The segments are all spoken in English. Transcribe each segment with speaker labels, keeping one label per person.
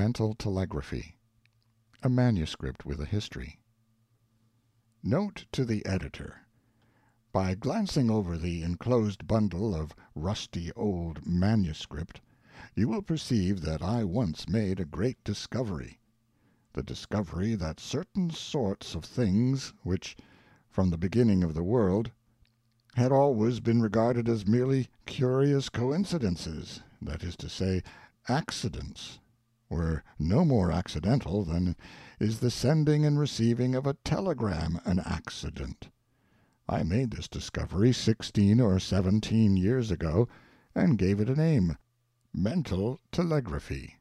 Speaker 1: MENTAL TELEGRAPHY A MANUSCRIPT WITH A HISTORY. NOTE TO THE EDITOR: By glancing over the enclosed bundle of rusty old manuscript you will perceive that I once made a great discovery—the discovery that certain sorts of things which, from the beginning of the world, had always been regarded as merely curious coincidences—that is to say, accidents—were no more accidental than is the sending and receiving of a telegram an accident. I made this discovery sixteen or seventeen years ago, and gave it a name—Mental Telegraphy.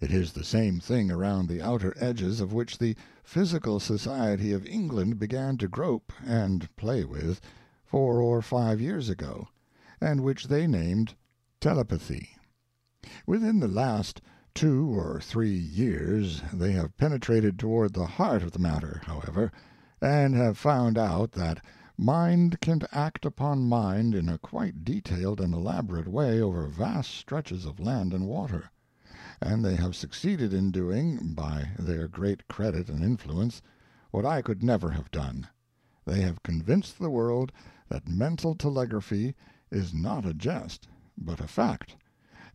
Speaker 1: It is the same thing around the outer edges of which the Psychical Society of England began to grope and play with four or five years ago, and which they named Telepathy. Within the last two or three years they have penetrated toward the heart of the matter, however, and have found out that mind can act upon mind in a quite detailed and elaborate way over vast stretches of land and water; and they have succeeded in doing, by their great credit and influence, what I could never have done: they have convinced the world that mental telegraphy is not a jest, but a fact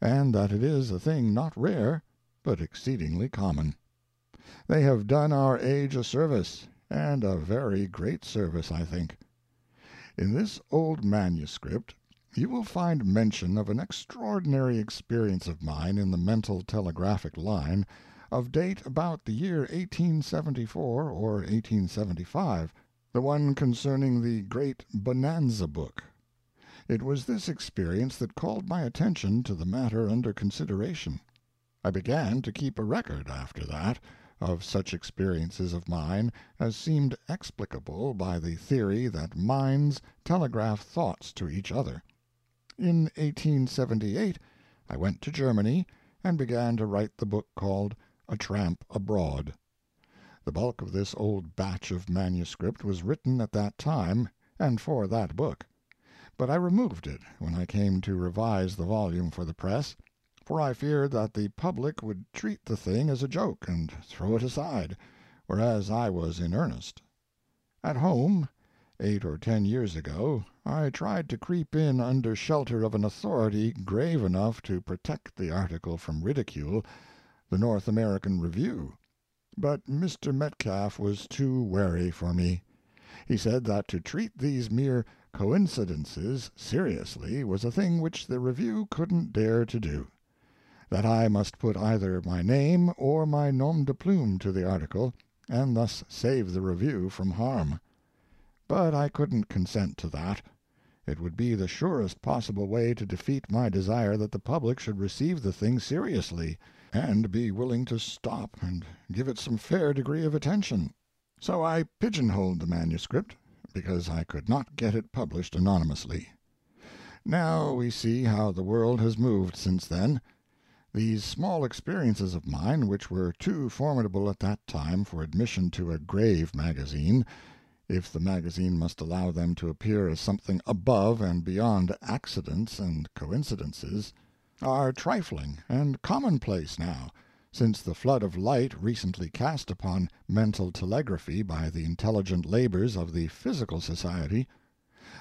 Speaker 1: and that it is a thing not rare, but exceedingly common. They have done our age a service, and a very great service, I think. In this old manuscript you will find mention of an extraordinary experience of mine in the mental telegraphic line, of date about the year 1874 or 1875, the one concerning the great Bonanza book. It was this experience that called my attention to the matter under consideration. I began to keep a record, after that, of such experiences of mine as seemed explicable by the theory that minds telegraph thoughts to each other. In 1878 I went to Germany and began to write the book called A Tramp Abroad. The bulk of this old batch of manuscript was written at that time and for that book. But I removed it when I came to revise the volume for the press, for I feared that the public would treat the thing as a joke and throw it aside, whereas I was in earnest. At home, eight or ten years ago, I tried to creep in under shelter of an authority grave enough to protect the article from ridicule, the North American Review, but Mr. Metcalf was too wary for me. He said that to treat these mere coincidences seriously was a thing which the Review couldn't dare to do; that I must put either my name or my nom de plume to the article, and thus save the Review from harm. But I couldn't consent to that. It would be the surest possible way to defeat my desire that the public should receive the thing seriously, and be willing to stop and give it some fair degree of attention. So I pigeonholed the manuscript because I could not get it published anonymously. Now we see how the world has moved since then. These small experiences of mine, which were too formidable at that time for admission to a grave magazine, if the magazine must allow them to appear as something above and beyond accidents and coincidences, are trifling and commonplace now since the flood of light recently cast upon mental telegraphy by the intelligent labors of the Psychical Society,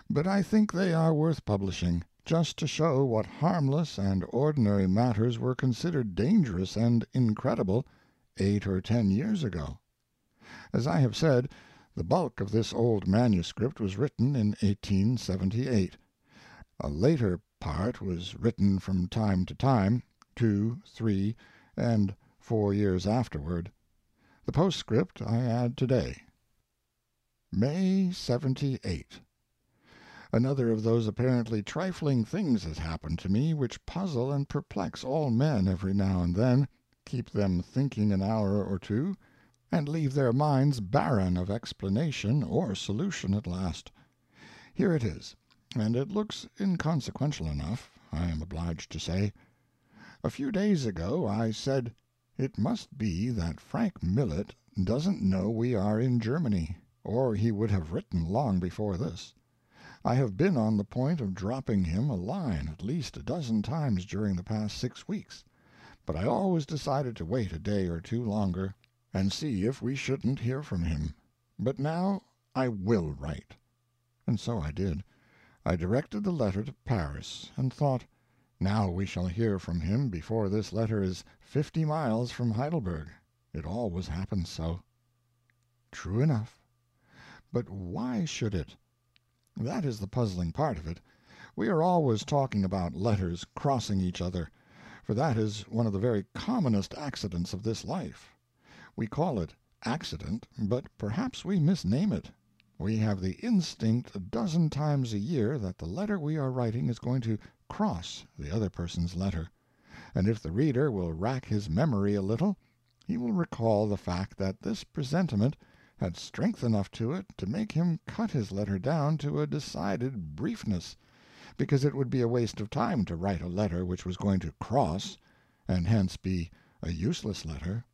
Speaker 1: but I think they are worth publishing, just to show what harmless and ordinary matters were considered dangerous and incredible eight or ten years ago. As I have said, the bulk of this old manuscript was written in 1878. A later part was written from time to time, two, three, and four years afterward. The postscript I add to-day. May, '78. Another of those apparently trifling things has happened to me which puzzle and perplex all men every now and then, keep them thinking an hour or two, and leave their minds barren of explanation or solution at last. Here it is, and it looks inconsequential enough, I am obliged to say. A few days ago I said, it must be that Frank Millet doesn't know we are in Germany, or he would have written long before this. I have been on the point of dropping him a line at least a dozen times during the past six weeks, but I always decided to wait a day or two longer, and see if we shouldn't hear from him. But now I will write. And so I did. I directed the letter to Paris, and thought, now we shall hear from him before this letter is fifty miles from Heidelberg. It always happens so. True enough. But why should it? That is the puzzling part of it. We are always talking about letters crossing each other, for that is one of the very commonest accidents of this life. We call it accident, but perhaps we misname it. We have the instinct a dozen times a year that the letter we are writing is going to cross the other person's letter, and if the reader will rack his memory a little, he will recall the fact that this presentiment had strength enough to it to make him cut his letter down to a decided briefness, because it would be a waste of time to write a letter which was going to cross, and hence be a useless letter.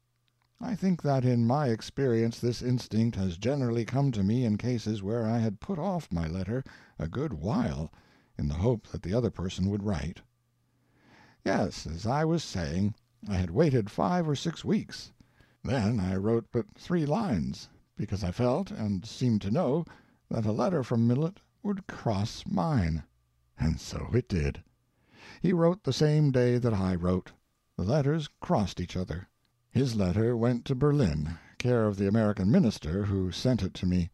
Speaker 1: I think that in my experience this instinct has generally come to me in cases where I had put off my letter a good while in the hope that the other person would write. Yes, as I was saying, I had waited five or six weeks. Then I wrote but three lines, because I felt, and seemed to know, that a letter from Millet would cross mine. And so it did. He wrote the same day that I wrote. The letters crossed each other. His letter went to Berlin, care of the American minister, who sent it to me.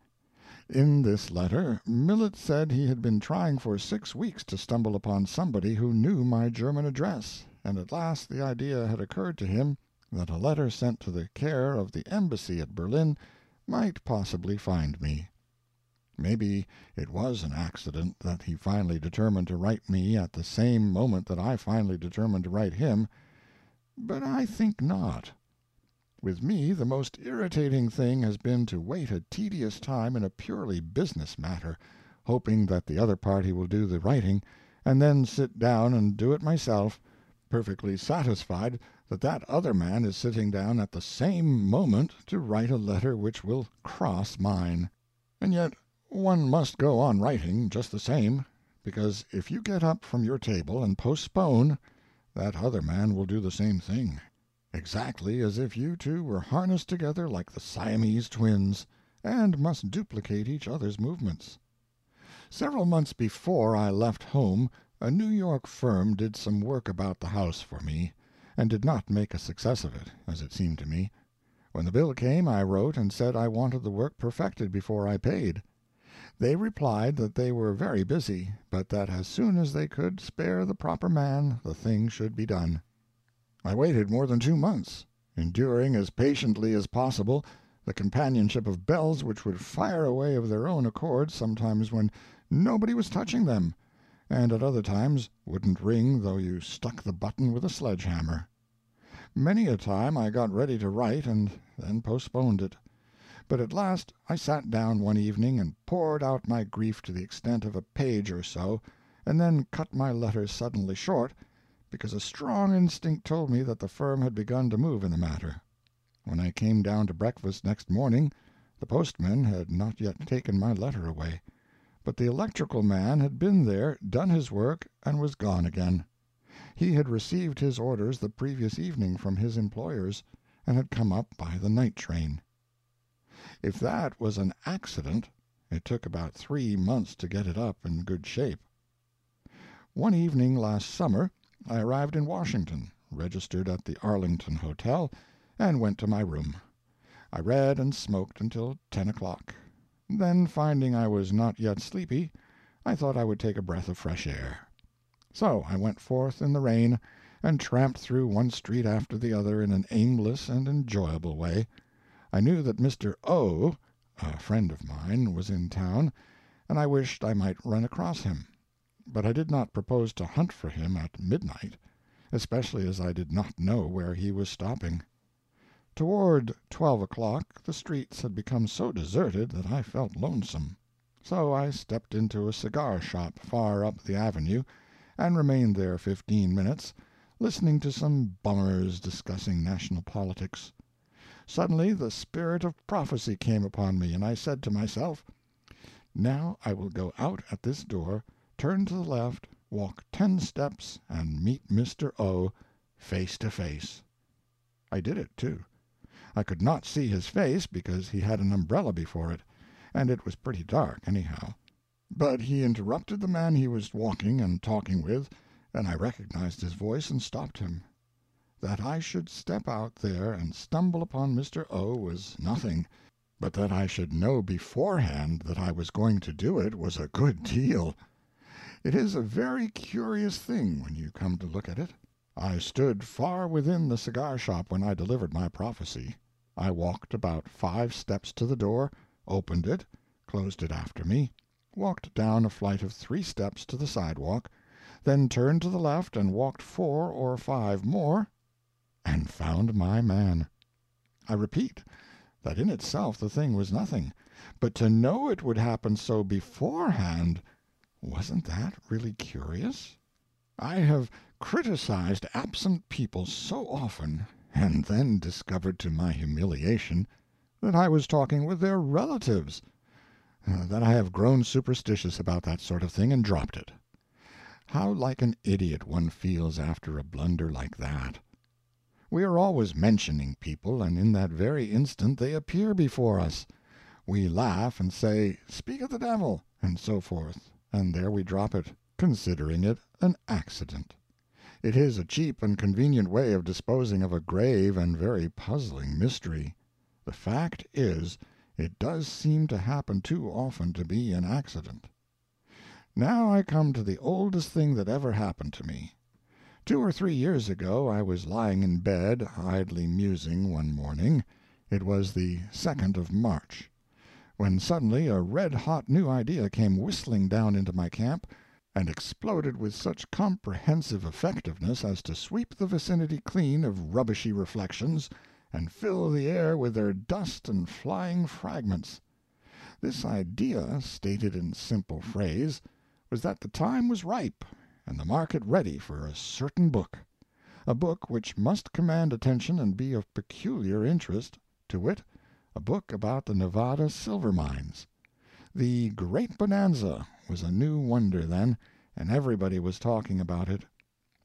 Speaker 1: In this letter Millet said he had been trying for six weeks to stumble upon somebody who knew my German address, and at last the idea had occurred to him that a letter sent to the care of the embassy at Berlin might possibly find me. Maybe it was an accident that he finally determined to write me at the same moment that I finally determined to write him, but I think not. With me the most irritating thing has been to wait a tedious time in a purely business matter, hoping that the other party will do the writing, and then sit down and do it myself, perfectly satisfied that that other man is sitting down at the same moment to write a letter which will cross mine. And yet one must go on writing, just the same, because if you get up from your table and postpone, that other man will do the same thing exactly as if you two were harnessed together like the Siamese twins, and must duplicate each other's movements. Several months before I left home a New York firm did some work about the house for me, and did not make a success of it, as it seemed to me. When the bill came I wrote and said I wanted the work perfected before I paid. They replied that they were very busy, but that as soon as they could spare the proper man the thing should be done. I waited more than two months, enduring as patiently as possible the companionship of bells which would fire away of their own accord sometimes when nobody was touching them, and at other times wouldn't ring though you stuck the button with a sledge-hammer. Many a time I got ready to write and then postponed it. But at last I sat down one evening and poured out my grief to the extent of a page or so, and then cut my letter suddenly short because a strong instinct told me that the firm had begun to move in the matter. When I came down to breakfast next morning the postman had not yet taken my letter away, but the electrical man had been there, done his work, and was gone again. He had received his orders the previous evening from his employers, and had come up by the night train. If that was an accident, it took about three months to get it up in good shape. One evening last summer I arrived in Washington, registered at the Arlington Hotel, and went to my room. I read and smoked until ten o'clock. Then, finding I was not yet sleepy, I thought I would take a breath of fresh air. So I went forth in the rain, and tramped through one street after the other in an aimless and enjoyable way. I knew that Mr. O., a friend of mine, was in town, and I wished I might run across him but I did not propose to hunt for him at midnight, especially as I did not know where he was stopping. Toward twelve o'clock the streets had become so deserted that I felt lonesome. So I stepped into a cigar shop far up the avenue, and remained there fifteen minutes, listening to some bummers discussing national politics. Suddenly the spirit of prophecy came upon me, and I said to myself, "Now I will go out at this door turn to the left, walk ten steps, and meet Mr. O. face to face. I did it, too. I could not see his face because he had an umbrella before it, and it was pretty dark, anyhow. But he interrupted the man he was walking and talking with, and I recognized his voice and stopped him. That I should step out there and stumble upon Mr. O. was nothing, but that I should know beforehand that I was going to do it was a good deal. It is a very curious thing when you come to look at it. I stood far within the cigar shop when I delivered my prophecy. I walked about five steps to the door, opened it, closed it after me, walked down a flight of three steps to the sidewalk, then turned to the left and walked four or five more, and found my man. I repeat that in itself the thing was nothing, but to know it would happen so beforehand—wasn't that really curious? I have criticized absent people so often, and then discovered to my humiliation that I was talking with their relatives, uh, that I have grown superstitious about that sort of thing and dropped it. How like an idiot one feels after a blunder like that. We are always mentioning people, and in that very instant they appear before us. We laugh and say, "Speak of the devil," and so forth, and there we drop it, considering it an accident. It is a cheap and convenient way of disposing of a grave and very puzzling mystery. The fact is, it does seem to happen too often to be an accident. Now I come to the oldest thing that ever happened to me. Two or three years ago I was lying in bed, idly musing, one morning—it was the 2d of March—when suddenly a red-hot new idea came whistling down into my camp, and exploded with such comprehensive effectiveness as to sweep the vicinity clean of rubbishy reflections and fill the air with their dust and flying fragments. This idea, stated in simple phrase, was that the time was ripe and the market ready for a certain book—a book which must command attention and be of peculiar interest, to wit, a book about the Nevada silver mines. The "Great Bonanza" was a new wonder then, and everybody was talking about it.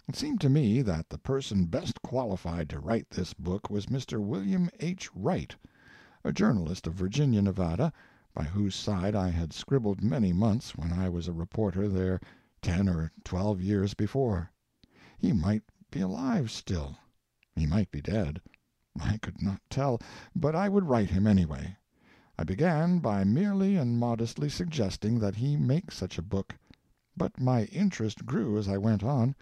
Speaker 1: It seemed to me that the person best qualified to write this book was Mr. William H. Wright, a journalist of Virginia, Nevada, by whose side I had scribbled many months when I was a reporter there ten or twelve years before. He might be alive still. He might be dead. I could not tell, but I would write him anyway. I began by merely and modestly suggesting that he make such a book, but my interest grew as I went on,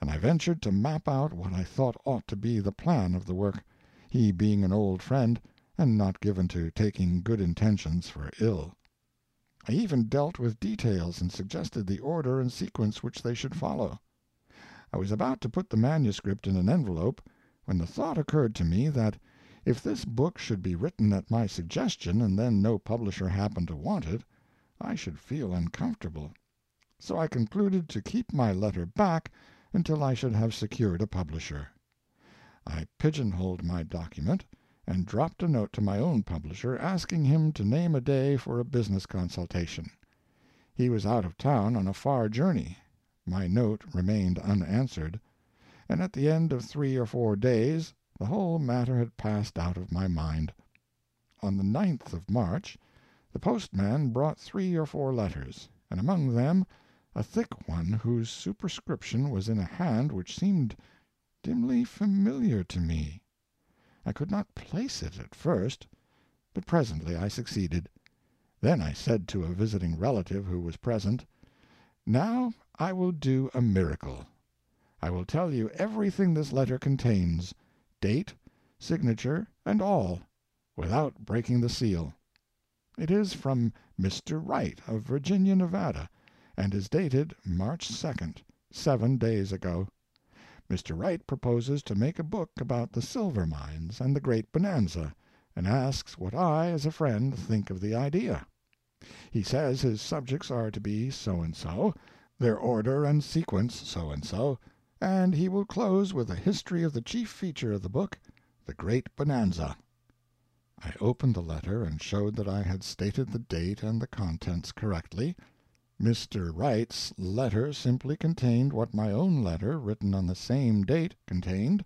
Speaker 1: and I ventured to map out what I thought ought to be the plan of the work, he being an old friend and not given to taking good intentions for ill. I even dealt with details and suggested the order and sequence which they should follow. I was about to put the manuscript in an envelope, when the thought occurred to me that if this book should be written at my suggestion and then no publisher happened to want it, I should feel uncomfortable. So I concluded to keep my letter back until I should have secured a publisher. I pigeonholed my document, and dropped a note to my own publisher asking him to name a day for a business consultation. He was out of town on a far journey. My note remained unanswered, and at the end of three or four days the whole matter had passed out of my mind. On the 9th of March the postman brought three or four letters, and among them a thick one whose superscription was in a hand which seemed dimly familiar to me. I could not place it at first, but presently I succeeded. Then I said to a visiting relative who was present, "Now I will do a miracle. I will tell you everything this letter contains—date, signature, and all—without breaking the seal. It is from Mr. Wright, of Virginia, Nevada, and is dated March 2d, seven days ago. Mr. Wright proposes to make a book about the silver mines and the great bonanza, and asks what I, as a friend, think of the idea. He says his subjects are to be so and so, their order and sequence so and so, and he will close with a history of the chief feature of the book, the great bonanza. I opened the letter and showed that I had stated the date and the contents correctly, Mr. Wright's letter simply contained what my own letter, written on the same date, contained,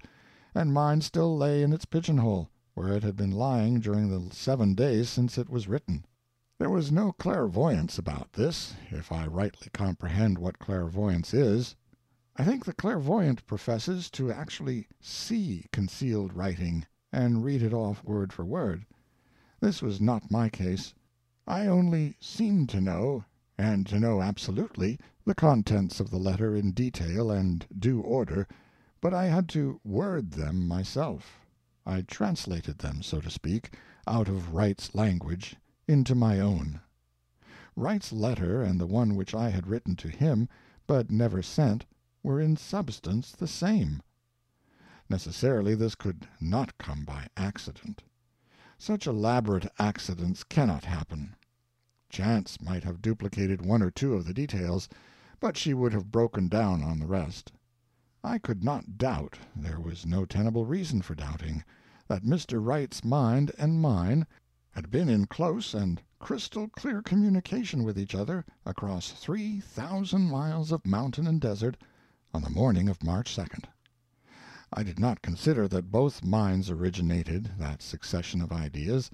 Speaker 1: and mine still lay in its pigeonhole, where it had been lying during the seven days since it was written. There was no clairvoyance about this, if I rightly comprehend what clairvoyance is. I think the clairvoyant professes to actually see concealed writing, and read it off word for word. This was not my case. I only seemed to know, and to know absolutely, the contents of the letter in detail and due order, but I had to word them myself. I translated them, so to speak, out of Wright's language into my own. Wright's letter and the one which I had written to him, but never sent, were in substance the same. Necessarily this could not come by accident. Such elaborate accidents cannot happen. Chance might have duplicated one or two of the details, but she would have broken down on the rest. I could not doubt—there was no tenable reason for doubting—that Mr. Wright's mind and mine had been in close and crystal clear communication with each other across three thousand miles of mountain and desert on the morning of March 2d. I did not consider that both minds originated that succession of ideas,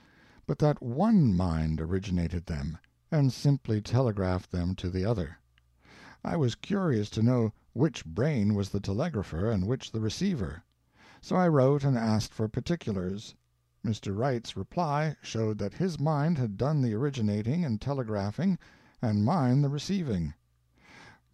Speaker 1: but that one mind originated them, and simply telegraphed them to the other. I was curious to know which brain was the telegrapher and which the receiver, so I wrote and asked for particulars. Mr. Wright's reply showed that his mind had done the originating and telegraphing, and mine the receiving.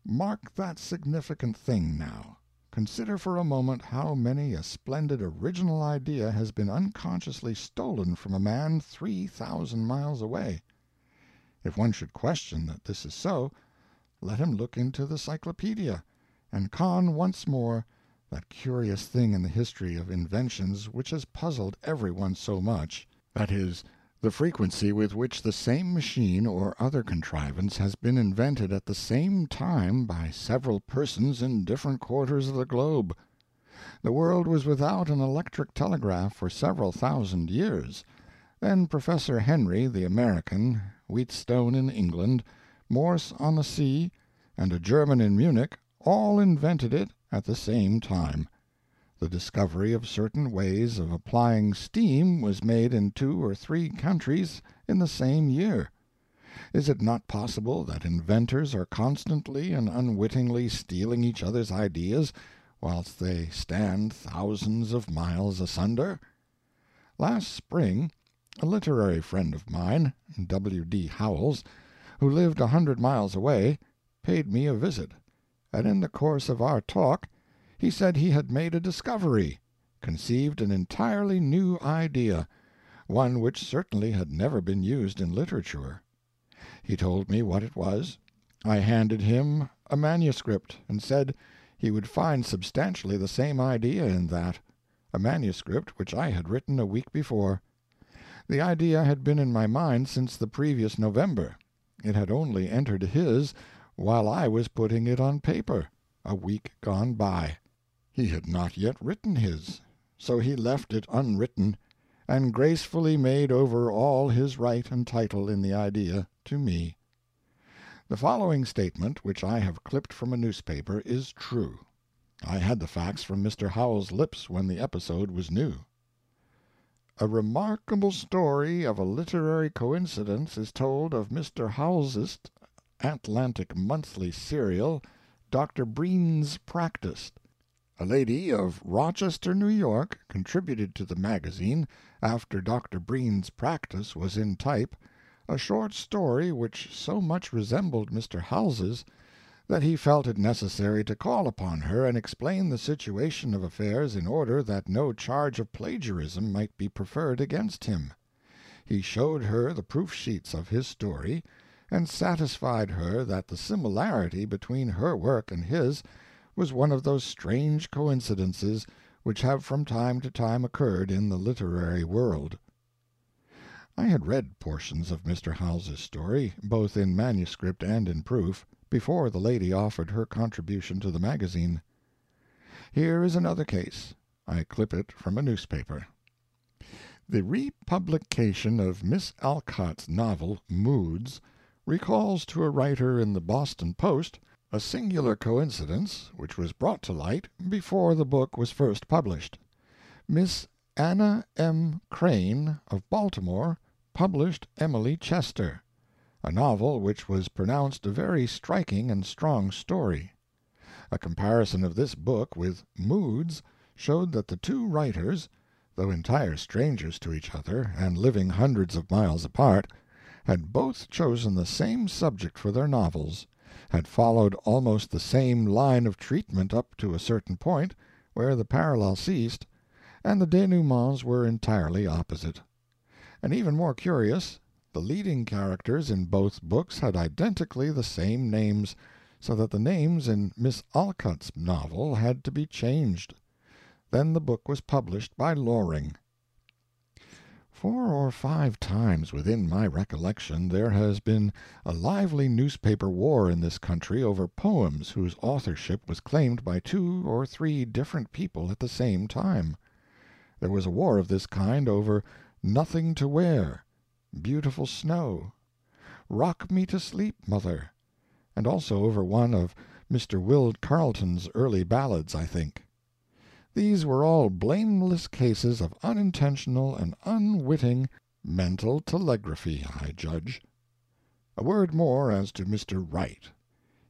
Speaker 1: Mark that significant thing, now. Consider for a moment how many a splendid original idea has been unconsciously stolen from a man three thousand miles away. If one should question that this is so, let him look into the Cyclopedia, and con once more that curious thing in the history of inventions which has puzzled every one so much—that is, the frequency with which the same machine or other contrivance has been invented at the same time by several persons in different quarters of the globe. The world was without an electric telegraph for several thousand years. Then Professor Henry, the American, Wheatstone in England, Morse on the sea, and a German in Munich all invented it at the same time. The discovery of certain ways of applying steam was made in two or three countries in the same year. Is it not possible that inventors are constantly and unwittingly stealing each other's ideas whilst they stand thousands of miles asunder? Last spring a literary friend of mine, W. D. Howells, who lived a hundred miles away, paid me a visit and in the course of our talk he said he had made a discovery, conceived an entirely new idea, one which certainly had never been used in literature. He told me what it was. I handed him a manuscript, and said he would find substantially the same idea in that—a manuscript which I had written a week before. The idea had been in my mind since the previous November; it had only entered his while I was putting it on paper, a week gone by. He had not yet written his, so he left it unwritten, and gracefully made over all his right and title in the idea to me. The following statement, which I have clipped from a newspaper, is true. I had the facts from Mr. Howells's lips when the episode was new. A remarkable story of a literary coincidence is told of Mr. Howells's Atlantic Monthly serial, Dr. Breen's Practice. A lady of Rochester, New York, contributed to the magazine, after Dr. Breen's Practice was in type, a short story which so much resembled Mr. Howells's that he felt it necessary to call upon her and explain the situation of affairs in order that no charge of plagiarism might be preferred against him. He showed her the proof sheets of his story and satisfied her that the similarity between her work and his was one of those strange coincidences which have from time to time occurred in the literary world. I had read portions of Mr. Howells's story, both in manuscript and in proof, before the lady offered her contribution to the magazine. Here is another case. I clip it from a newspaper. The republication of Miss Alcott's novel, Moods recalls to a writer in the Boston Post a singular coincidence which was brought to light before the book was first published. Miss Anna M. Crane, of Baltimore, published Emily Chester, a novel which was pronounced a very striking and strong story. A comparison of this book with Moods showed that the two writers, though entire strangers to each other and living hundreds of miles apart, had both chosen the same subject for their novels, had followed almost the same line of treatment up to a certain point, where the parallel ceased, and the denouements were entirely opposite. And even more curious, the leading characters in both books had identically the same names, so that the names in Miss Alcott's novel had to be changed. Then the book was published by Loring. Four or five times within my recollection there has been a lively newspaper war in this country over poems whose authorship was claimed by two or three different people at the same time. There was a war of this kind over "Nothing to Wear," "Beautiful Snow," "Rock Me to Sleep, Mother," and also over one of Mr. Will Carleton's early ballads, I think. These were all blameless cases of unintentional and unwitting mental telegraphy, I judge. A word more as to Mr. Wright.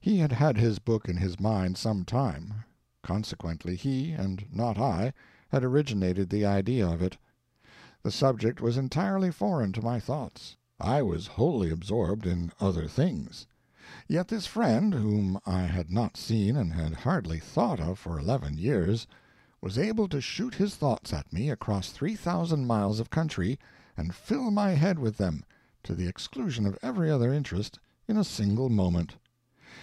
Speaker 1: He had had his book in his mind some time; consequently he, and not I, had originated the idea of it. The subject was entirely foreign to my thoughts. I was wholly absorbed in other things. Yet this friend, whom I had not seen and had hardly thought of for eleven years was able to shoot his thoughts at me across three thousand miles of country, and fill my head with them, to the exclusion of every other interest, in a single moment.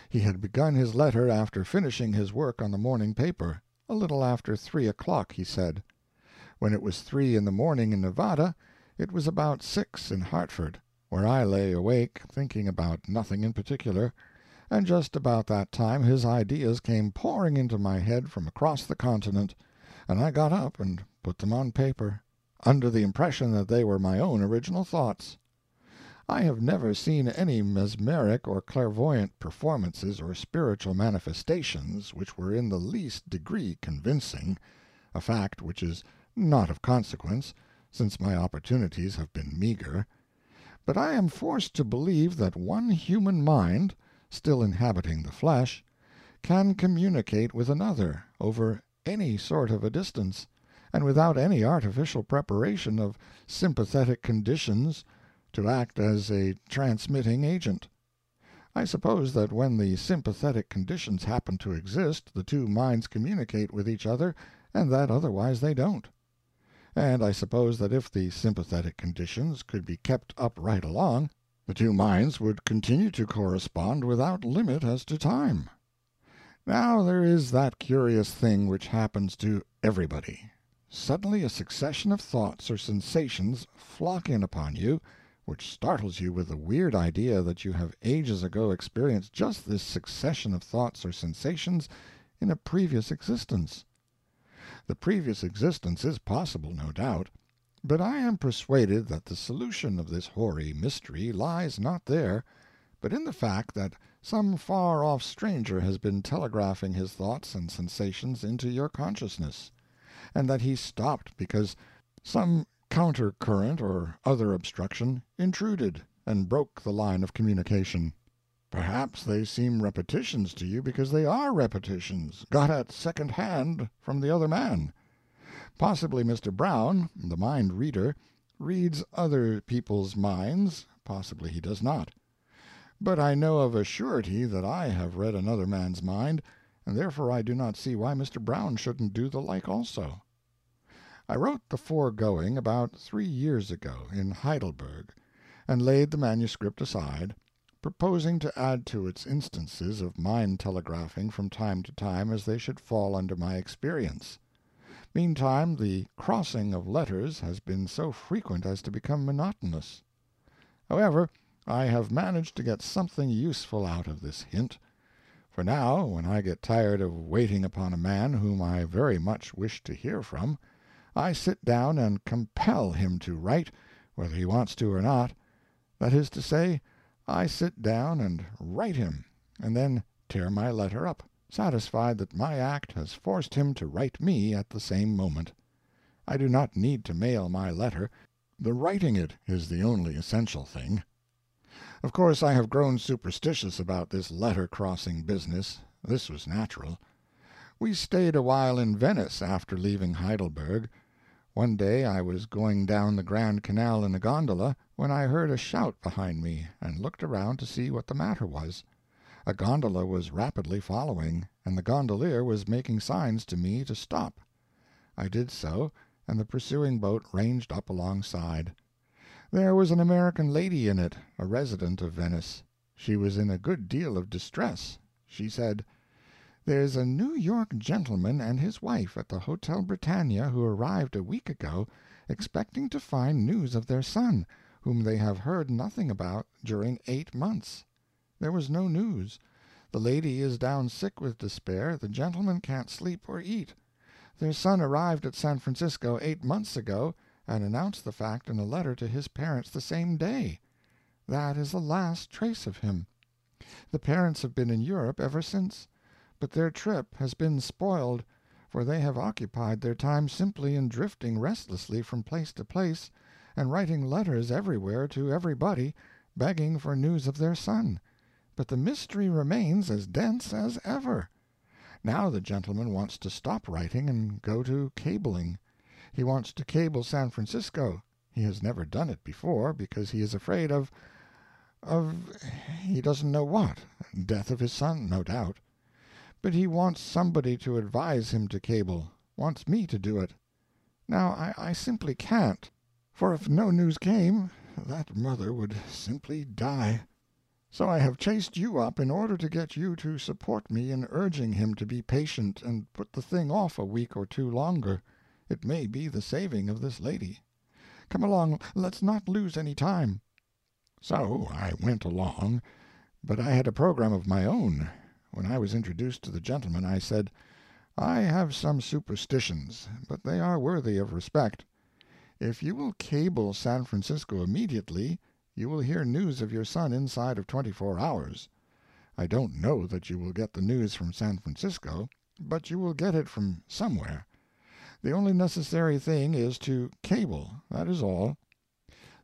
Speaker 1: He had begun his letter after finishing his work on the morning paper a little after three o'clock, he said. When it was three in the morning in Nevada, it was about six in Hartford, where I lay awake thinking about nothing in particular and just about that time his ideas came pouring into my head from across the continent, and I got up and put them on paper, under the impression that they were my own original thoughts. I have never seen any mesmeric or clairvoyant performances or spiritual manifestations which were in the least degree convincing, a fact which is not of consequence, since my opportunities have been meager, but I am forced to believe that one human mind still inhabiting the flesh, can communicate with another, over any sort of a distance, and without any artificial preparation of sympathetic conditions to act as a transmitting agent. I suppose that when the sympathetic conditions happen to exist the two minds communicate with each other, and that otherwise they don't. And I suppose that if the sympathetic conditions could be kept up right along, the two minds would continue to correspond without limit as to time. Now there is that curious thing which happens to everybody. Suddenly a succession of thoughts or sensations flock in upon you, which startles you with the weird idea that you have ages ago experienced just this succession of thoughts or sensations in a previous existence. The previous existence is possible, no doubt. But I am persuaded that the solution of this hoary mystery lies not there, but in the fact that some far off stranger has been telegraphing his thoughts and sensations into your consciousness, and that he stopped because some counter current or other obstruction intruded and broke the line of communication. Perhaps they seem repetitions to you because they are repetitions, got at second hand from the other man. Possibly Mr. Brown, the mind reader, reads other people's minds, possibly he does not. But I know of a surety that I have read another man's mind, and therefore I do not see why Mr. Brown shouldn't do the like also. I wrote the foregoing about three years ago, in Heidelberg, and laid the manuscript aside, proposing to add to its instances of mind telegraphing from time to time as they should fall under my experience. Meantime the crossing of letters has been so frequent as to become monotonous. However, I have managed to get something useful out of this hint; for now, when I get tired of waiting upon a man whom I very much wish to hear from, I sit down and compel him to write, whether he wants to or not; that is to say, I sit down and write him, and then tear my letter up, satisfied that my act has forced him to write me at the same moment. I do not need to mail my letter; the writing it is the only essential thing. Of course I have grown superstitious about this letter crossing business. This was natural. We stayed a while in Venice after leaving Heidelberg. One day I was going down the Grand Canal in a gondola, when I heard a shout behind me, and looked around to see what the matter was. A gondola was rapidly following, and the gondolier was making signs to me to stop. I did so, and the pursuing boat ranged up alongside. There was an American lady in it, a resident of Venice. She was in a good deal of distress. She said: there's a New York gentleman and his wife at the Hotel Britannia who arrived a week ago, expecting to find news of their son, whom they have heard nothing about during eight months. There was no news. The lady is down sick with despair, the gentleman can't sleep or eat. Their son arrived at San Francisco eight months ago, and announced the fact in a letter to his parents the same day. That is the last trace of him. The parents have been in Europe ever since. But their trip has been spoiled, for they have occupied their time simply in drifting restlessly from place to place, and writing letters everywhere to everybody, begging for news of their son, but the mystery remains as dense as ever. Now the gentleman wants to stop writing and go to cabling. He wants to cable San Francisco. He has never done it before, because he is afraid of—of—he doesn't know what. Death of his son, no doubt. But he wants somebody to advise him to cable wants me to do it. Now I simply can't, for if no news came, that mother would simply die. So I have chased you up in order to get you to support me in urging him to be patient and put the thing off a week or two longer. It may be the saving of this lady. Come along, let's not lose any time. So I went along, but I had a program of my own. When I was introduced to the gentleman I said: "I have some superstitions, but they are worthy of respect. If you will cable San Francisco immediately, you will hear news of your son inside of twenty four hours. I don't know that you will get the news from San Francisco, but you will get it from somewhere. The only necessary thing is to cable, that is all.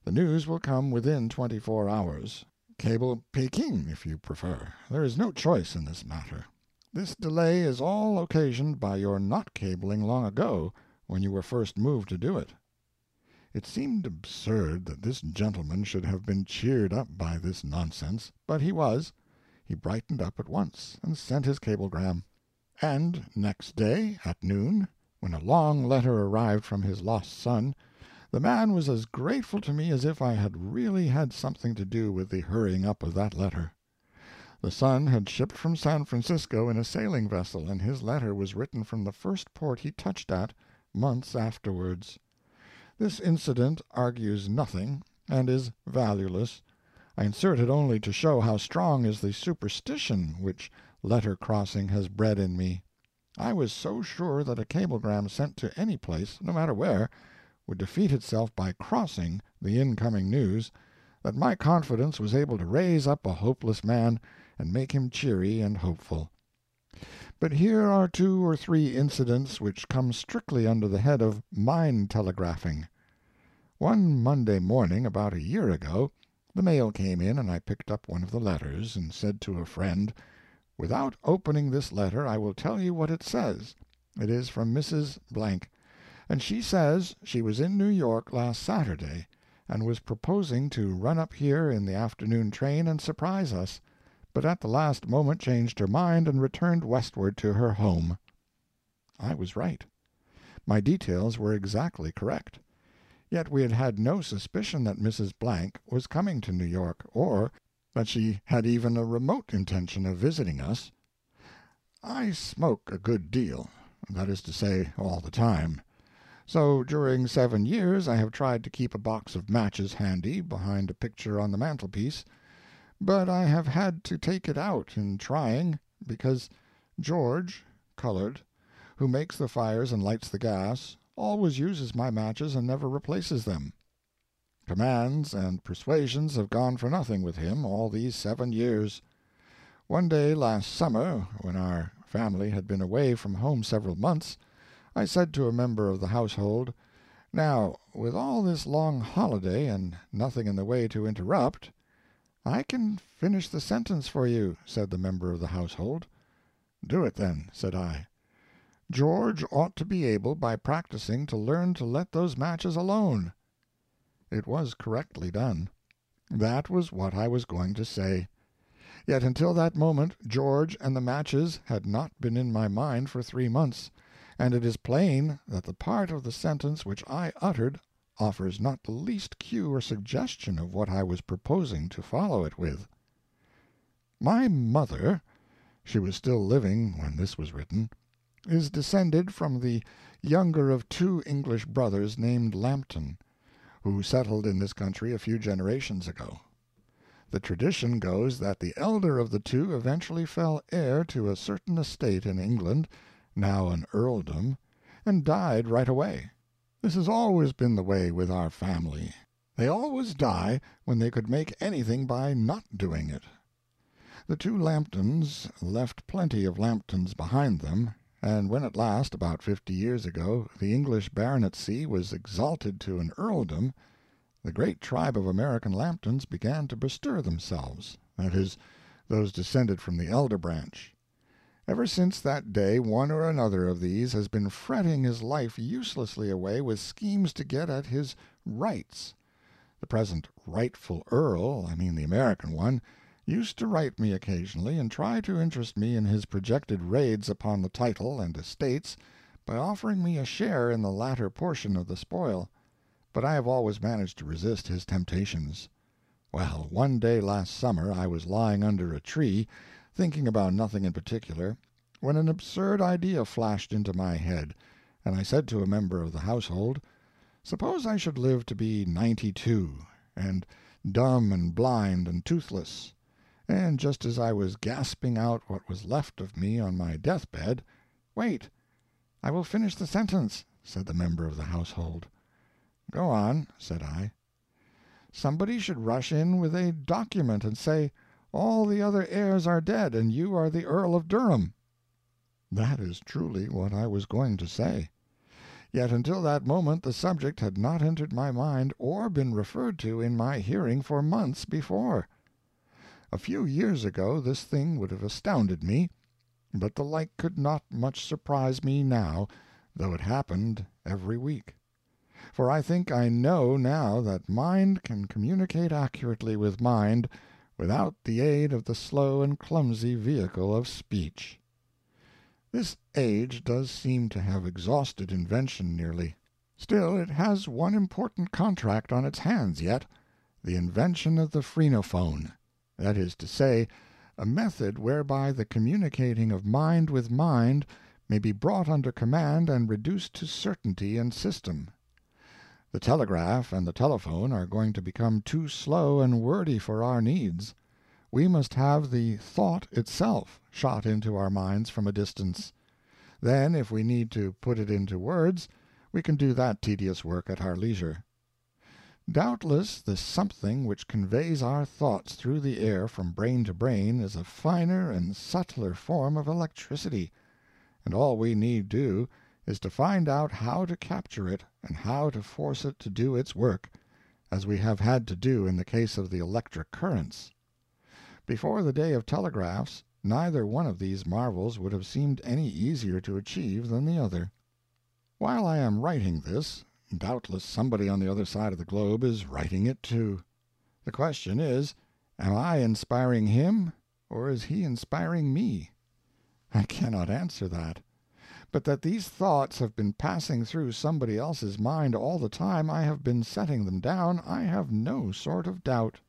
Speaker 1: The news will come within twenty four hours. Cable Peking, if you prefer. There is no choice in this matter. This delay is all occasioned by your not cabling long ago, when you were first moved to do it." It seemed absurd that this gentleman should have been cheered up by this nonsense, but he was. He brightened up at once, and sent his cablegram. And next day, at noon, when a long letter arrived from his lost son. The man was as grateful to me as if I had really had something to do with the hurrying up of that letter. The son had shipped from San Francisco in a sailing vessel, and his letter was written from the first port he touched at, months afterwards. This incident argues nothing, and is valueless. I insert it only to show how strong is the superstition which letter crossing has bred in me. I was so sure that a cablegram sent to any place, no matter where would defeat itself by crossing the incoming news, that my confidence was able to raise up a hopeless man and make him cheery and hopeful. But here are two or three incidents which come strictly under the head of mine telegraphing. One Monday morning, about a year ago, the mail came in and I picked up one of the letters, and said to a friend, "Without opening this letter I will tell you what it says. It is from Mrs and she says she was in New York last Saturday, and was proposing to run up here in the afternoon train and surprise us, but at the last moment changed her mind and returned westward to her home. I was right. My details were exactly correct. Yet we had had no suspicion that Mrs. was coming to New York, or that she had even a remote intention of visiting us. I smoke a good deal—that is to say, all the time. So during seven years I have tried to keep a box of matches handy behind a picture on the mantelpiece, but I have had to take it out in trying, because George (colored), who makes the fires and lights the gas, always uses my matches and never replaces them. Commands and persuasions have gone for nothing with him all these seven years. One day last summer, when our family had been away from home several months, I said to a member of the household, "Now, with all this long holiday, and nothing in the way to interrupt—" "I can finish the sentence for you," said the member of the household. "Do it, then," said I. "George ought to be able by practising to learn to let those matches alone." It was correctly done. That was what I was going to say. Yet until that moment George and the matches had not been in my mind for three months, and it is plain that the part of the sentence which I uttered offers not the least cue or suggestion of what I was proposing to follow it with. My mother—she was still living when this was written—is descended from the younger of two English brothers named Lampton, who settled in this country a few generations ago. The tradition goes that the elder of the two eventually fell heir to a certain estate in England, now an earldom, and died right away. This has always been the way with our family. They always die when they could make anything by not doing it. The two Lamptons left plenty of Lamptons behind them, and when at last, about fifty years ago, the English baronetcy was exalted to an earldom, the great tribe of American Lamptons began to bestir themselves—that is, those descended from the elder branch. Ever since that day one or another of these has been fretting his life uselessly away with schemes to get at his "rights." The present rightful earl, I mean the American one, used to write me occasionally and try to interest me in his projected raids upon the title and estates by offering me a share in the latter portion of the spoil, but I have always managed to resist his temptations. Well, one day last summer I was lying under a tree thinking about nothing in particular, when an absurd idea flashed into my head, and I said to a member of the household, "Suppose I should live to be ninety two, and dumb and blind and toothless, and just as I was gasping out what was left of me on my death bed—" "Wait, I will finish the sentence," said the member of the household. "Go on," said I. "Somebody should rush in with a document and say, all the other heirs are dead, and you are the Earl of Durham." That is truly what I was going to say. Yet until that moment the subject had not entered my mind or been referred to in my hearing for months before. A few years ago this thing would have astounded me, but the like could not much surprise me now, though it happened every week. For I think I know now that mind can communicate accurately with mind without the aid of the slow and clumsy vehicle of speech. This age does seem to have exhausted invention nearly. Still it has one important contract on its hands yet—the invention of the phrenophone; that is to say, a method whereby the communicating of mind with mind may be brought under command and reduced to certainty and system. The telegraph and the telephone are going to become too slow and wordy for our needs. We must have the thought itself shot into our minds from a distance. Then, if we need to put it into words, we can do that tedious work at our leisure. Doubtless the something which conveys our thoughts through the air from brain to brain is a finer and subtler form of electricity, and all we need do is to find out how to capture it and how to force it to do its work, as we have had to do in the case of the electric currents. Before the day of telegraphs neither one of these marvels would have seemed any easier to achieve than the other. While I am writing this, doubtless somebody on the other side of the globe is writing it too. The question is, am I inspiring him, or is he inspiring me? I cannot answer that. But that these thoughts have been passing through somebody else's mind all the time I have been setting them down, I have no sort of doubt.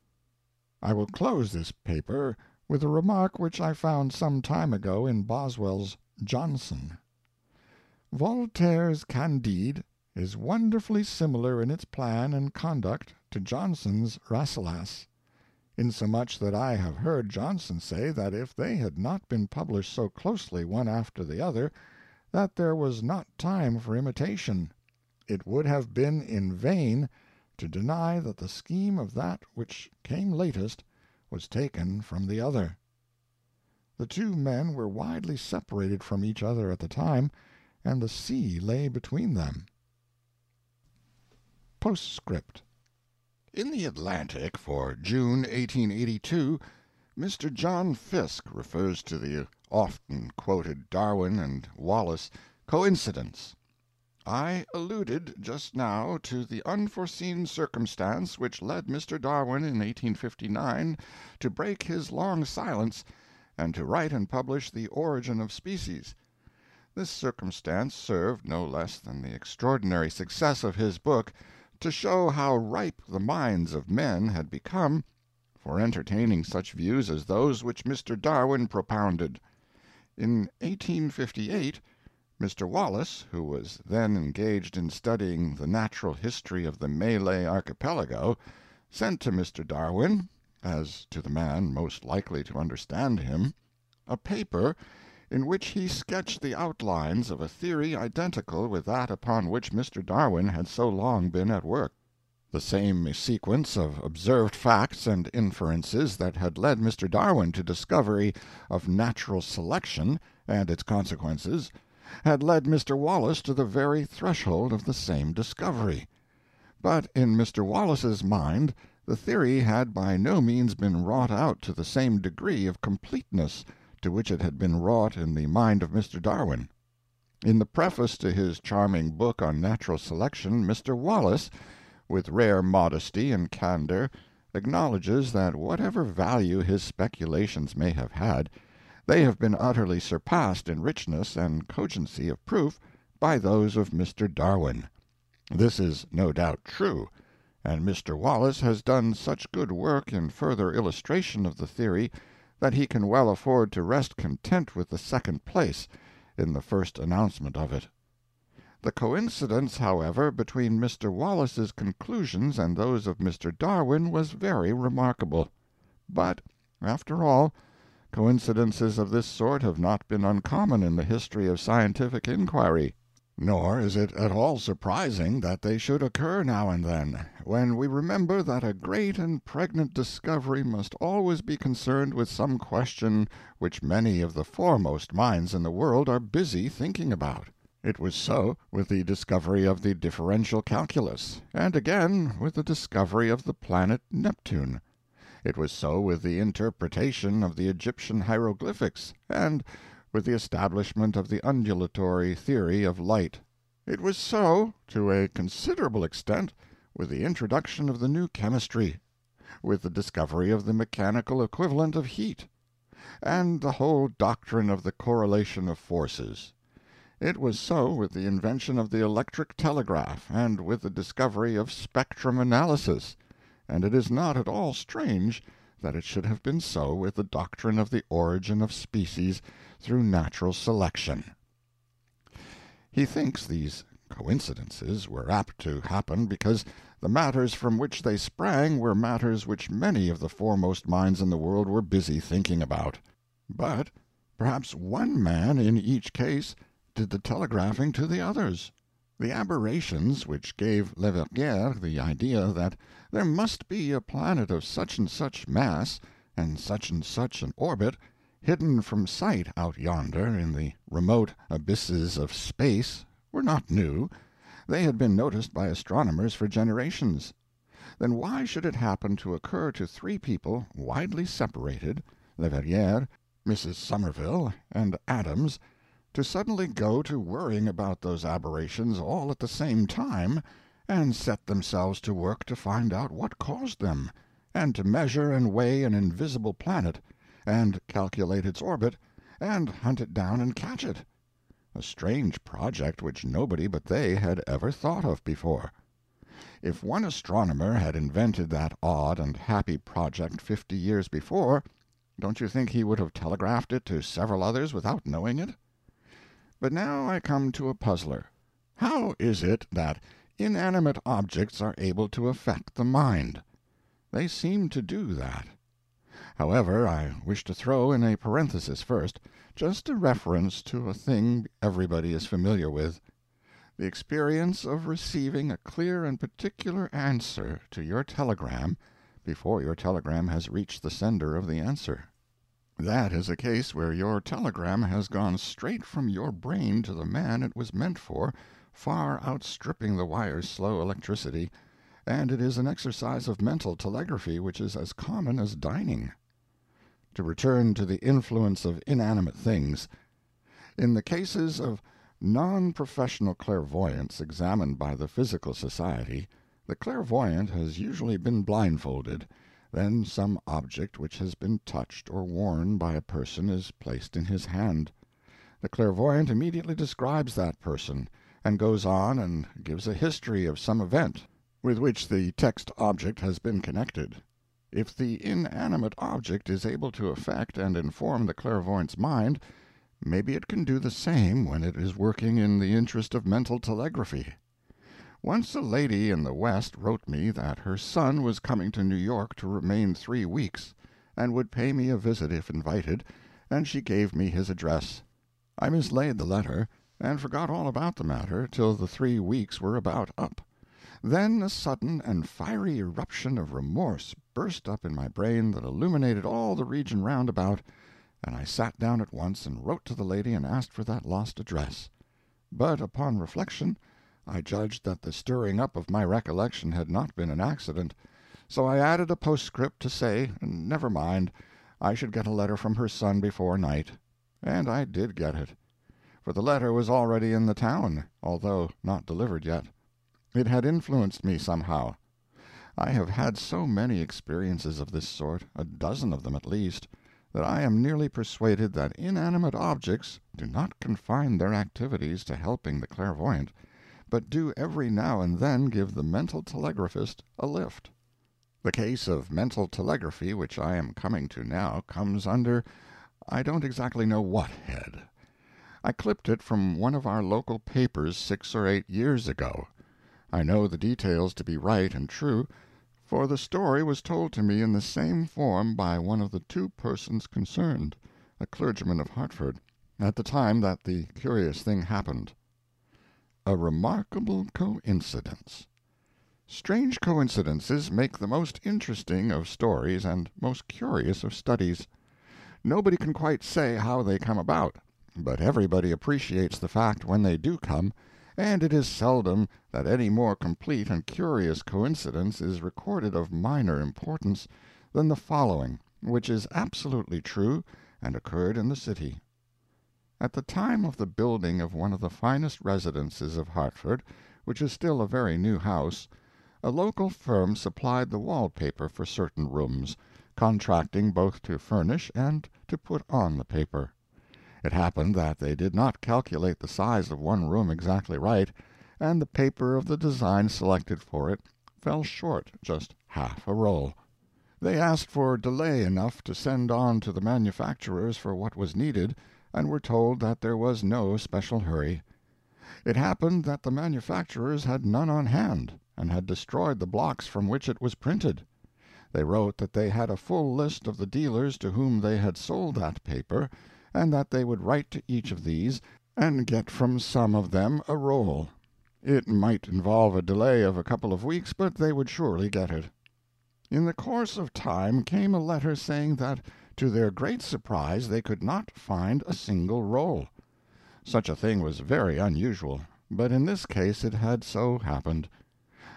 Speaker 1: I will close this paper with a remark which I found some time ago in Boswell's Johnson. Voltaire's Candide is wonderfully similar in its plan and conduct to Johnson's Rasselas, insomuch that I have heard Johnson say that if they had not been published so closely one after the other that there was not time for imitation. It would have been in vain to deny that the scheme of that which came latest was taken from the other. The two men were widely separated from each other at the time, and the sea lay between them. Postscript. In the Atlantic for June, 1882, Mr. John Fiske refers to the often quoted Darwin and Wallace coincidence. "I alluded just now to the unforeseen circumstance which led Mr. Darwin in 1859 to break his long silence and to write and publish The Origin of Species. This circumstance served, no less than the extraordinary success of his book, to show how ripe the minds of men had become for entertaining such views as those which Mr. Darwin propounded. In 1858 Mr. Wallace, who was then engaged in studying the natural history of the Malay Archipelago, sent to Mr. Darwin, as to the man most likely to understand him, a paper in which he sketched the outlines of a theory identical with that upon which Mr. Darwin had so long been at work. The same sequence of observed facts and inferences that had led Mr. Darwin to discovery of natural selection and its consequences had led Mr. Wallace to the very threshold of the same discovery. But in Mr. Wallace's mind the theory had by no means been wrought out to the same degree of completeness to which it had been wrought in the mind of Mr. Darwin. In the preface to his charming book on Natural Selection Mr. Wallace, with rare modesty and candor, acknowledges that whatever value his speculations may have had, they have been utterly surpassed in richness and cogency of proof by those of Mr. Darwin. This is no doubt true, and Mr. Wallace has done such good work in further illustration of the theory that he can well afford to rest content with the second place in the first announcement of it. The coincidence, however, between Mr. Wallace's conclusions and those of Mr. Darwin was very remarkable. But, after all, coincidences of this sort have not been uncommon in the history of scientific inquiry. Nor is it at all surprising that they should occur now and then, when we remember that a great and pregnant discovery must always be concerned with some question which many of the foremost minds in the world are busy thinking about. It was so with the discovery of the differential calculus, and again with the discovery of the planet Neptune. It was so with the interpretation of the Egyptian hieroglyphics, and with the establishment of the undulatory theory of light. It was so, to a considerable extent, with the introduction of the new chemistry, with the discovery of the mechanical equivalent of heat, and the whole doctrine of the correlation of forces. It was so with the invention of the electric telegraph, and with the discovery of spectrum analysis, and it is not at all strange that it should have been so with the doctrine of the origin of species through natural selection. He thinks these coincidences were apt to happen because the matters from which they sprang were matters which many of the foremost minds in the world were busy thinking about. But perhaps one man in each case did the telegraphing to the others. The aberrations which gave Leverrier the idea that there must be a planet of such and such mass and such and such an orbit hidden from sight out yonder in the remote abysses of space, were not new, they had been noticed by astronomers for generations. Then why should it happen to occur to three people, widely separated, Leverrier, Mrs. Somerville, and Adams, to suddenly go to worrying about those aberrations all at the same time, and set themselves to work to find out what caused them, and to measure and weigh an invisible planet, and calculate its orbit, and hunt it down and catch it? A strange project which nobody but they had ever thought of before. If one astronomer had invented that odd and happy project fifty years before, don't you think he would have telegraphed it to several others without knowing it? But now I come to a puzzler. How is it that inanimate objects are able to affect the mind? They seem to do that. However, I wish to throw in a parenthesis first, just a reference to a thing everybody is familiar with. the experience of receiving a clear and particular answer to your telegram before your telegram has reached the sender of the answer. That is a case where your telegram has gone straight from your brain to the man it was meant for, far outstripping the wire's slow electricity, and it is an exercise of mental telegraphy which is as common as dining. To return to the influence of inanimate things. In the cases of non professional clairvoyance examined by the Psychical Society, the clairvoyant has usually been blindfolded, then some object which has been touched or worn by a person is placed in his hand. The clairvoyant immediately describes that person, and goes on and gives a history of some event with which the text object has been connected. If the inanimate object is able to affect and inform the clairvoyant's mind, maybe it can do the same when it is working in the interest of mental telegraphy. Once a lady in the West wrote me that her son was coming to New York to remain three weeks, and would pay me a visit if invited, and she gave me his address. I mislaid the letter, and forgot all about the matter till the three weeks were about up. Then a sudden and fiery eruption of remorse burst up in my brain that illuminated all the region round about, and I sat down at once and wrote to the lady and asked for that lost address. But upon reflection I judged that the stirring up of my recollection had not been an accident, so I added a postscript to say, never mind, I should get a letter from her son before night. And I did get it. For the letter was already in the town, although not delivered yet. It had influenced me somehow. I have had so many experiences of this sort, a dozen of them at least, that I am nearly persuaded that inanimate objects do not confine their activities to helping the clairvoyant, but do every now and then give the mental telegraphist a lift. The case of mental telegraphy which I am coming to now comes under I don't exactly know what head. I clipped it from one of our local papers six or eight years ago. I know the details to be right and true, for the story was told to me in the same form by one of the two persons concerned, a clergyman of Hartford, at the time that the curious thing happened. A REMARKABLE COINCIDENCE Strange coincidences make the most interesting of stories and most curious of studies. Nobody can quite say how they come about, but everybody appreciates the fact when they do come and it is seldom that any more complete and curious coincidence is recorded of minor importance than the following, which is absolutely true and occurred in the city. At the time of the building of one of the finest residences of Hartford, which is still a very new house, a local firm supplied the wall paper for certain rooms, contracting both to furnish and to put on the paper. It happened that they did not calculate the size of one room exactly right, and the paper of the design selected for it fell short just half a roll. They asked for delay enough to send on to the manufacturers for what was needed, and were told that there was no special hurry. It happened that the manufacturers had none on hand, and had destroyed the blocks from which it was printed. They wrote that they had a full list of the dealers to whom they had sold that paper, and that they would write to each of these, and get from some of them a roll. It might involve a delay of a couple of weeks, but they would surely get it. In the course of time came a letter saying that, to their great surprise, they could not find a single roll. Such a thing was very unusual, but in this case it had so happened.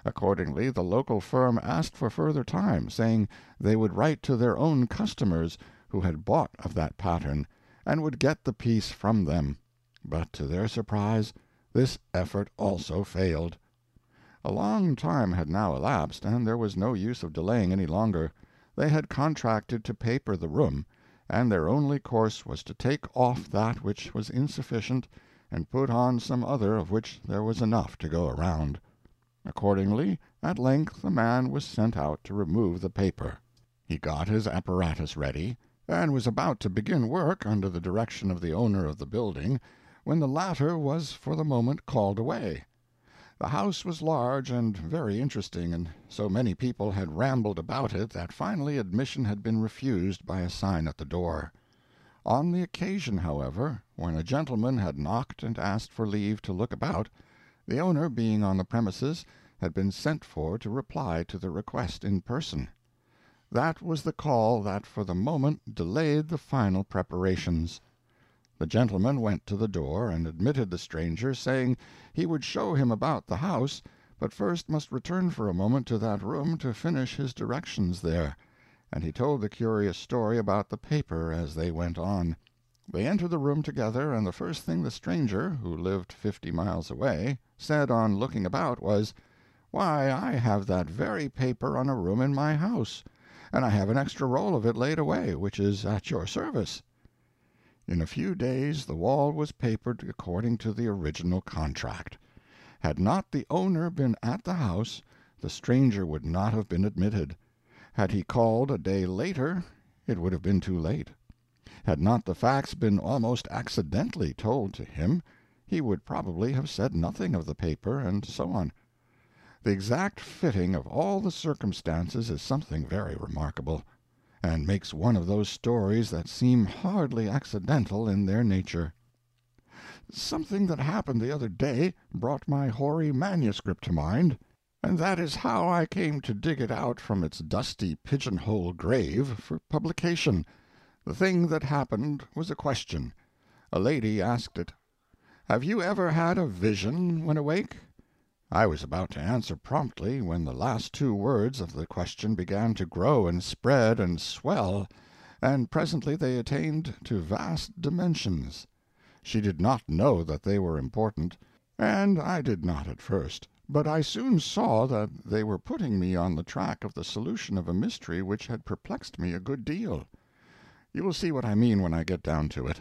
Speaker 1: Accordingly the local firm asked for further time, saying they would write to their own customers, who had bought of that pattern, and would get the piece from them; but to their surprise this effort also failed. A long time had now elapsed, and there was no use of delaying any longer. They had contracted to paper the room, and their only course was to take off that which was insufficient and put on some other of which there was enough to go around. Accordingly, at length a man was sent out to remove the paper. He got his apparatus ready and was about to begin work under the direction of the owner of the building, when the latter was for the moment called away. The house was large and very interesting, and so many people had rambled about it that finally admission had been refused by a sign at the door. On the occasion, however, when a gentleman had knocked and asked for leave to look about, The owner, being on the premises, had been sent for to reply to the request in person. That was the call that for the moment delayed the final preparations. The gentleman went to the door and admitted the stranger, saying he would show him about the house, but first must return for a moment to that room to finish his directions there; and he told the curious story about the paper as they went on. They entered the room together, and the first thing the stranger, who lived fifty miles away, said on looking about was, "Why, I have that very paper on a room in my house, and I have an extra roll of it laid away, which is at your service." In a few days the wall was papered according to the original contract. Had not the owner been at the house, the stranger would not have been admitted; had he called a day later, it would have been too late. Had not the facts been almost accidentally told to him, he would probably have said nothing of the paper, and so on. The exact fitting of all the circumstances is something very remarkable, and makes one of those stories that seem hardly accidental in their nature. Something that happened the other day brought my hoary manuscript to mind, and that is how I came to dig it out from its dusty pigeonhole grave for publication. The thing that happened was a question. A lady asked it: "Have you ever had a vision when awake?" I was about to answer promptly, when the last two words of the question began to grow and spread and swell, and presently they attained to vast dimensions. She did not know that they were important, and I did not at first, but I soon saw that they were putting me on the track of the solution of a mystery which had perplexed me a good deal. You will see what I mean when I get down to it.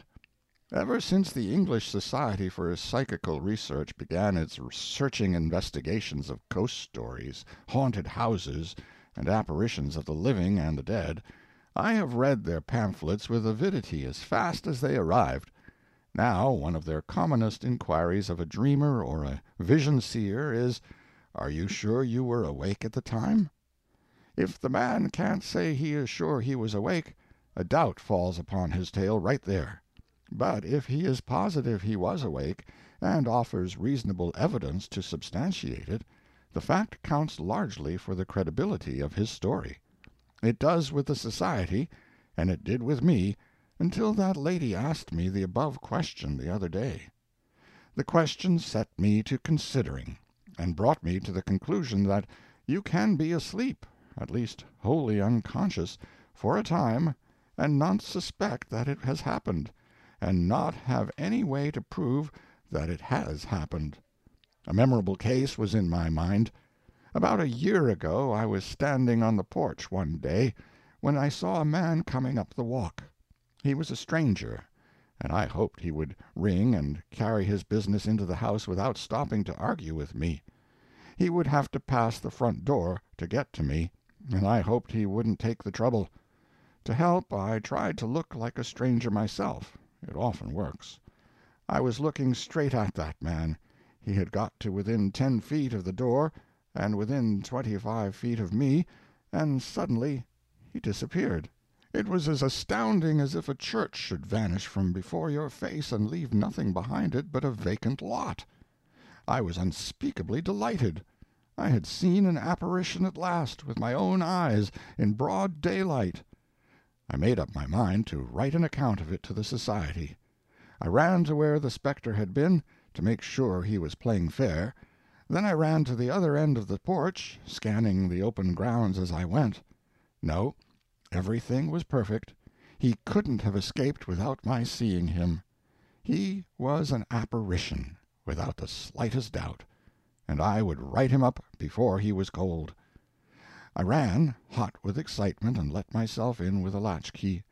Speaker 1: Ever since the English Society for Psychical Research began its searching investigations of ghost stories, haunted houses, and apparitions of the living and the dead, I have read their pamphlets with avidity as fast as they arrived. Now one of their commonest inquiries of a dreamer or a vision seer is, "Are you sure you were awake at the time?" If the man can't say he is sure he was awake a doubt falls upon his tale right there. But if he is positive he was awake, and offers reasonable evidence to substantiate it, the fact counts largely for the credibility of his story. It does with the Society, and it did with me until that lady asked me the above question the other day. The question set me to considering, and brought me to the conclusion that you can be asleep, at least wholly unconscious, for a time and not suspect that it has happened, and not have any way to prove that it has happened. A memorable case was in my mind. About a year ago I was standing on the porch one day, when I saw a man coming up the walk. He was a stranger, and I hoped he would ring and carry his business into the house without stopping to argue with me. He would have to pass the front door to get to me, and I hoped he wouldn't take the trouble. To help, I tried to look like a stranger myself. It often works. I was looking straight at that man. He had got to within ten feet of the door, and within twenty five feet of me, and suddenly he disappeared. It was as astounding as if a church should vanish from before your face and leave nothing behind it but a vacant lot. I was unspeakably delighted. I had seen an apparition at last, with my own eyes, in broad daylight. I made up my mind to write an account of it to the Society. I ran to where the spectre had been, to make sure he was playing fair; then I ran to the other end of the porch, scanning the open grounds as I went. No, everything was perfect; he couldn't have escaped without my seeing him. He was an apparition, without the slightest doubt, and I would write him up before he was cold. I ran, hot with excitement, and let myself in with a latch key.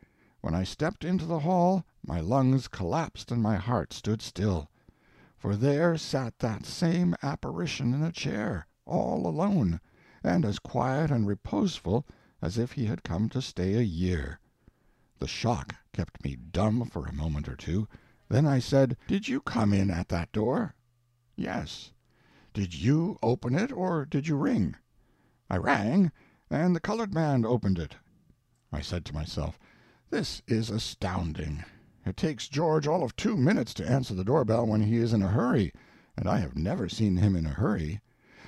Speaker 1: When I stepped into the hall my lungs collapsed and my heart stood still. For there sat that same apparition in a chair, all alone, and as quiet and reposeful as if he had come to stay a year. The shock kept me dumb for a moment or two. Then I said: "Did you come in at that door?" "Yes." "Did you open it, or did you ring?" I rang, and the colored man opened it. I said to myself, This is astounding. It takes George all of two minutes to answer the door bell when he is in a hurry, and I have never seen him in a hurry.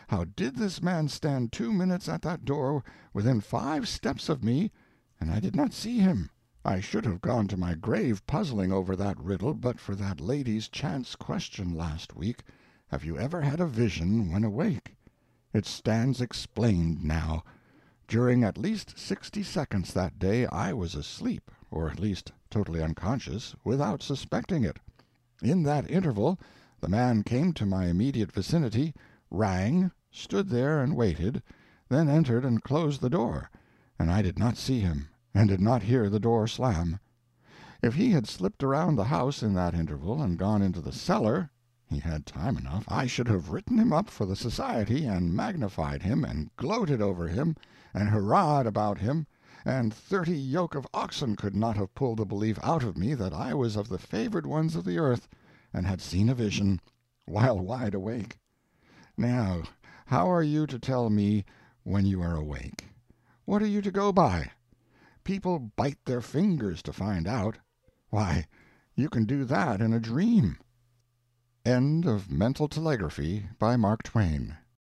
Speaker 1: How did this man stand two minutes at that door within five steps of me, and I did not see him? I should have gone to my grave puzzling over that riddle but for that lady's chance question last week, "Have you ever had a vision when awake?" It stands explained now. During at least sixty seconds that day I was asleep, or at least totally unconscious, without suspecting it. In that interval the man came to my immediate vicinity, rang, stood there and waited, then entered and closed the door, and I did not see him, and did not hear the door slam. If he had slipped around the house in that interval and gone into the cellar he had time enough I should have written him up for the society, and magnified him, and gloated over him, and hurrahed about him, and thirty yoke of oxen could not have pulled the belief out of me that I was of the favored ones of the earth, and had seen a vision, while wide awake. Now, how are you to tell me when you are awake? What are you to go by? People bite their fingers to find out. Why, you can do that in a dream. End of Mental Telegraphy by Mark Twain